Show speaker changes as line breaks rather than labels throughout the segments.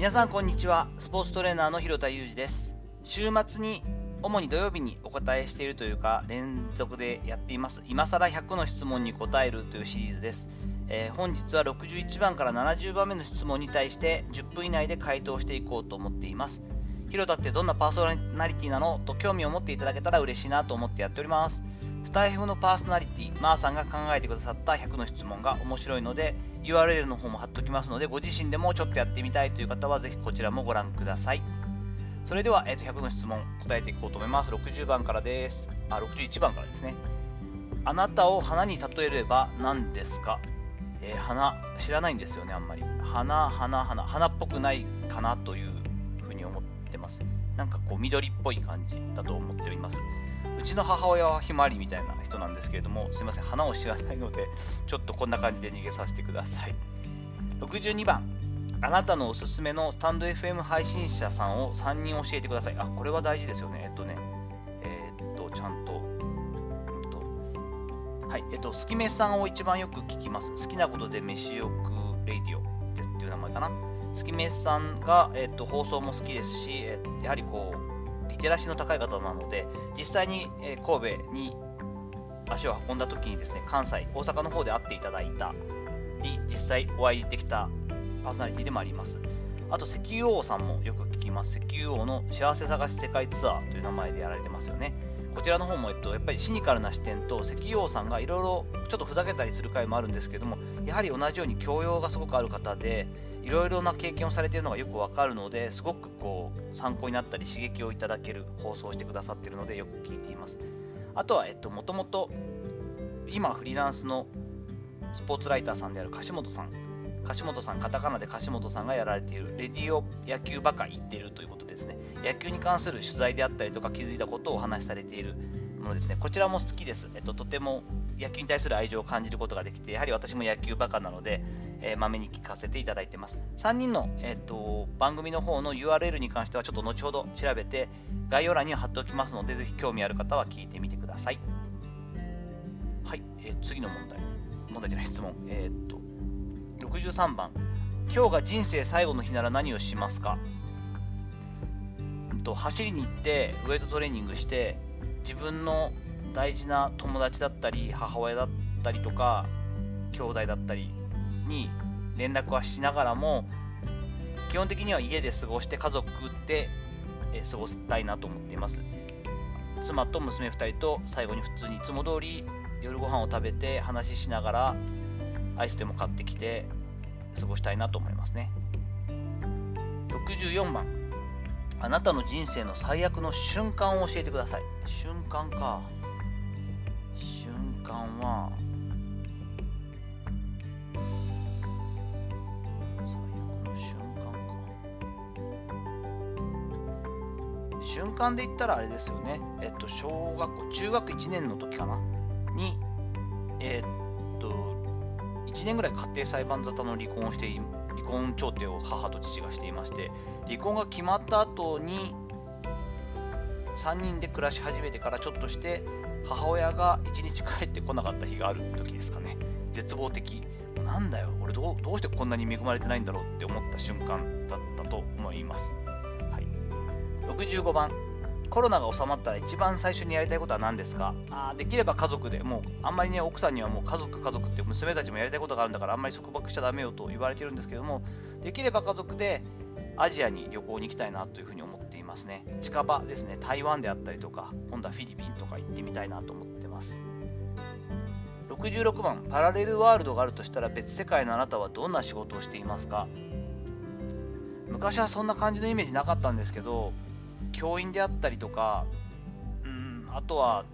皆さんこんにちは。スポーツトレーナーの広田裕二です。週末に主に土曜日にお答えしているというか連続でやっています今更100の質問に答えるというシリーズです、えー、本日は61番から70番目の質問に対して10分以内で回答していこうと思っています広田ってどんなパーソナリティなのと興味を持っていただけたら嬉しいなと思ってやっておりますスタイフのパーソナリティ、マーさんが考えてくださった100の質問が面白いので、URL の方も貼っておきますので、ご自身でもちょっとやってみたいという方は、ぜひこちらもご覧ください。それでは、えー、と100の質問答えていこうと思います。60番からです。あ、61番からですね。あなたを花に例えれば何ですか？えー、花、知らないんですよね、あんまり。花、花、花、花っぽくないかなというふうに思ってます。なんかこう、緑っぽい感じだと思っております。うちの母親はひまわりみたいな人なんですけれども、すいません、花を知らないので、ちょっとこんな感じで逃げさせてください。62番、あなたのおすすめのスタンド FM 配信者さんを3人教えてください。あ、これは大事ですよね。えっとね、えー、っと、ちゃんと、えっと、はい、えっと、スキメさんを一番よく聞きます。好きなことで飯よくレイディオっていう名前かな。スキメさんが、えっと、放送も好きですし、えやはりこう、リテラシーの高い方なので、実際に、え神戸に足を運んだ時にですね、関西、大阪の方で会っていただいたり、実際お会いできたパーソナリティでもあります。あと、石油王さんもよく聞きます。石油王の幸せ探し世界ツアーという名前でやられてますよね。こちらの方も、えっと、やっぱりシニカルな視点と石油王さんがいろいろちょっとふざけたりする回もあるんですけども、やはり同じように教養がすごくある方で、いろいろな経験をされているのがよくわかるのですごくこう参考になったり刺激をいただける放送をしてくださっているのでよく聞いています。あとはえっともともと今フリーランスのスポーツライターさんである樫本さん。樫本さんカタカナで樫本さんがやられているレディオ野球バカ言っているということですね。野球に関する取材であったりとか気づいたことをお話しされているものですね。こちらも好きです、えっと、とても野球に対する愛情を感じることができてやはり私も野球バカなのでえ、まめに聞かせていただいてます。3人の、えーと、番組の方の URL に関してはちょっと後ほど調べて概要欄に貼っておきますので、ぜひ興味ある方は聞いてみてください。はい、えー、次の問題。問題じゃない質問。えっ、ー、と、63番。今日が人生最後の日なら何をしますか？と走りに行ってウェイトトレーニングして自分の大事な友達だったり母親だったりとか兄弟だったりに連絡はしながらも基本的には家で過ごして家族で過ごしたいなと思っています。妻と娘2人と最後に普通にいつも通り夜ご飯を食べて話ししながらアイスでも買ってきて過ごしたいなと思いますね。64番。あなたの人生の最悪の瞬間を教えてください。瞬間か。瞬間は瞬間で言ったらあれですよね、えっと、小学校、中学1年の時かな、に、えっと、1年ぐらい家庭裁判沙汰の離婚をして、離婚調停を母と父がしていまして、離婚が決まった後に、3人で暮らし始めてからちょっとして、母親が1日帰ってこなかった日がある時ですかね。絶望的。なんだよ、俺どうどうしてこんなに恵まれてないんだろうって思った瞬間だったと思います。65番。コロナが収まったら一番最初にやりたいことは何ですか？あできれば家族でもうあんまりね奥さんにはもう家族家族って娘たちもやりたいことがあるんだからあんまり束縛しちゃダメよと言われてるんですけどもできれば家族でアジアに旅行に行きたいなというふうに思っていますね。近場ですね。台湾であったりとか今度はフィリピンとか行ってみたいなと思ってます。66番。パラレルワールドがあるとしたら別世界のあなたはどんな仕事をしていますか？昔はそんな感じのイメージなかったんですけど教員であったりとか、うん、あとは、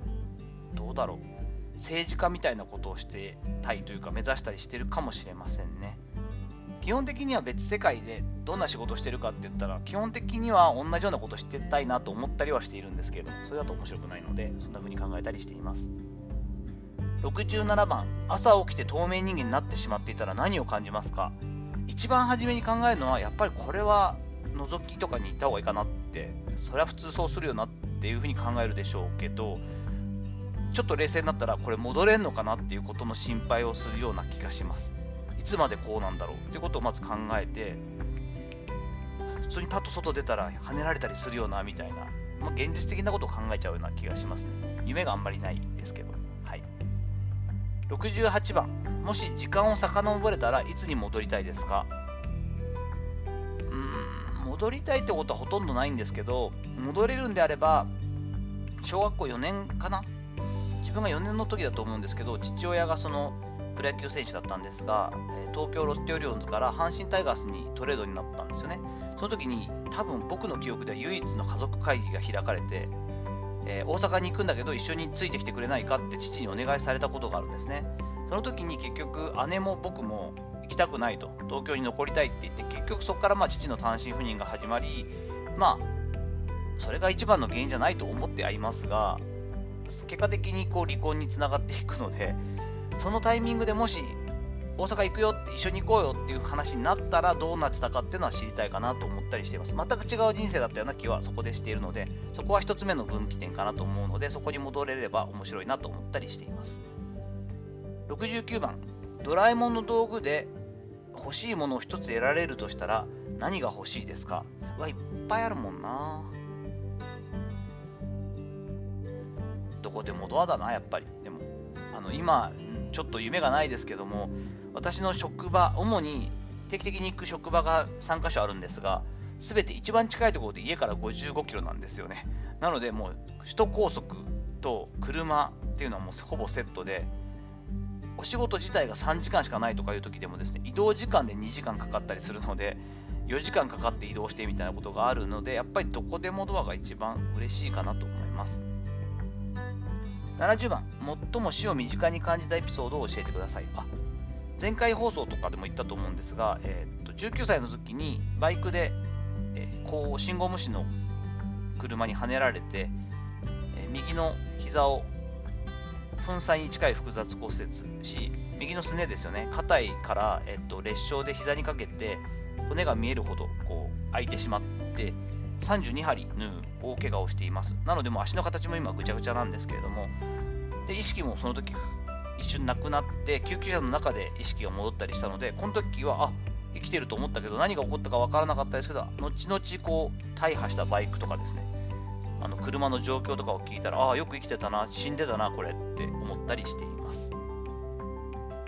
どうだろう、政治家みたいなことをしてたいというか、目指したりしてるかもしれませんね。基本的には別世界でどんな仕事してるかって言ったら、基本的には同じようなことしてたいなと思ったりはしているんですけど、それだと面白くないので、そんな風に考えたりしています。67番、朝起きて透明人間になってしまっていたら何を感じますか？一番初めに考えるのは、やっぱりこれは覗きとかに行った方がいいかなってそれは普通そうするよなっていうふうに考えるでしょうけどちょっと冷静になったらこれ戻れんのかなっていうことの心配をするような気がします。いつまでこうなんだろう。っていうことをまず考えて普通にパッと外出たら跳ねられたりするよなみたいな、まあ、現実的なことを考えちゃうような気がしますね。夢があんまりないですけど。はい。68番。もし時間を遡れたらいつに戻りたいですか？戻りたいってことはほとんどないんですけど戻れるんであれば小学校4年かな？自分が4年の時だと思うんですけど父親がそのプロ野球選手だったんですが、東京ロッテオリオンズから阪神タイガースにトレードになったんですよね。その時に多分僕の記憶では唯一の家族会議が開かれて、えー、大阪に行くんだけど一緒についてきてくれないかって父にお願いされたことがあるんですね。その時に結局姉も僕も行きたくないと。東京に残りたいって言って結局そこからまあ父の単身赴任が始まりまあそれが一番の原因じゃないと思ってはいますが結果的にこう離婚につながっていくのでそのタイミングでもし大阪行くよって一緒に行こうよっていう話になったらどうなってたかっていうのは知りたいかなと思ったりしています。全く違う人生だったような気はそこでしているのでそこは1つ目の分岐点かなと思うのでそこに戻れれば面白いなと思ったりしています。69番。ドラえもんの道具で欲しいものを1つ得られるとしたら何が欲しいですか？うわいっぱいあるもんな。どこでもドアだなやっぱり。でもあの今ちょっと夢がないですけども私の職場主に定期的に行く職場が3カ所あるんですが全て一番近いところで家から55キロなんですよね。なのでもう首都高速と車っていうのはもうほぼセットでお仕事自体が3時間しかないとかいう時でもですね移動時間で2時間かかったりするので4時間かかって移動してみたいなことがあるのでやっぱりどこでもドアが一番嬉しいかなと思います70番、最も死を身近に感じたエピソードを教えてください。あ前回放送とかでも言ったと思うんですが、えー、っと19歳の時にバイクで、えー、こう信号無視の車にはねられて、えー、右の膝を粉砕に近い複雑骨折し、右のすねですよね、硬いから、えっと、裂傷で膝にかけて骨が見えるほどこう開いてしまって、32針縫う大怪我をしています。なので、もう足の形も今ぐちゃぐちゃなんですけれども、で意識もその時一瞬なくなって、救急車の中で意識が戻ったりしたので、この時は、あ生きてると思ったけど、何が起こったか分からなかったですけど、後々こう大破したバイクとかですね、あの車の状況とかを聞いたら、ああ、よく生きてたな、死んでたな、これって思ったりしています。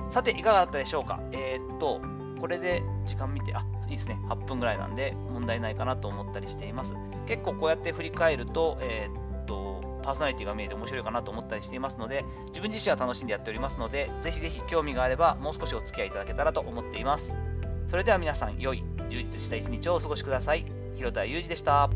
さて、いかがだったでしょうか？えー、っと、これで時間見て、あ、いいですね、8分ぐらいなんで問題ないかなと思ったりしています。結構こうやって振り返ると、えー、っと、パーソナリティが見えて面白いかなと思ったりしていますので、自分自身は楽しんでやっておりますので、ぜひぜひ興味があれば、もう少しお付き合いいただけたらと思っています。それでは皆さん、良い、充実した一日をお過ごしください。広田裕二でした。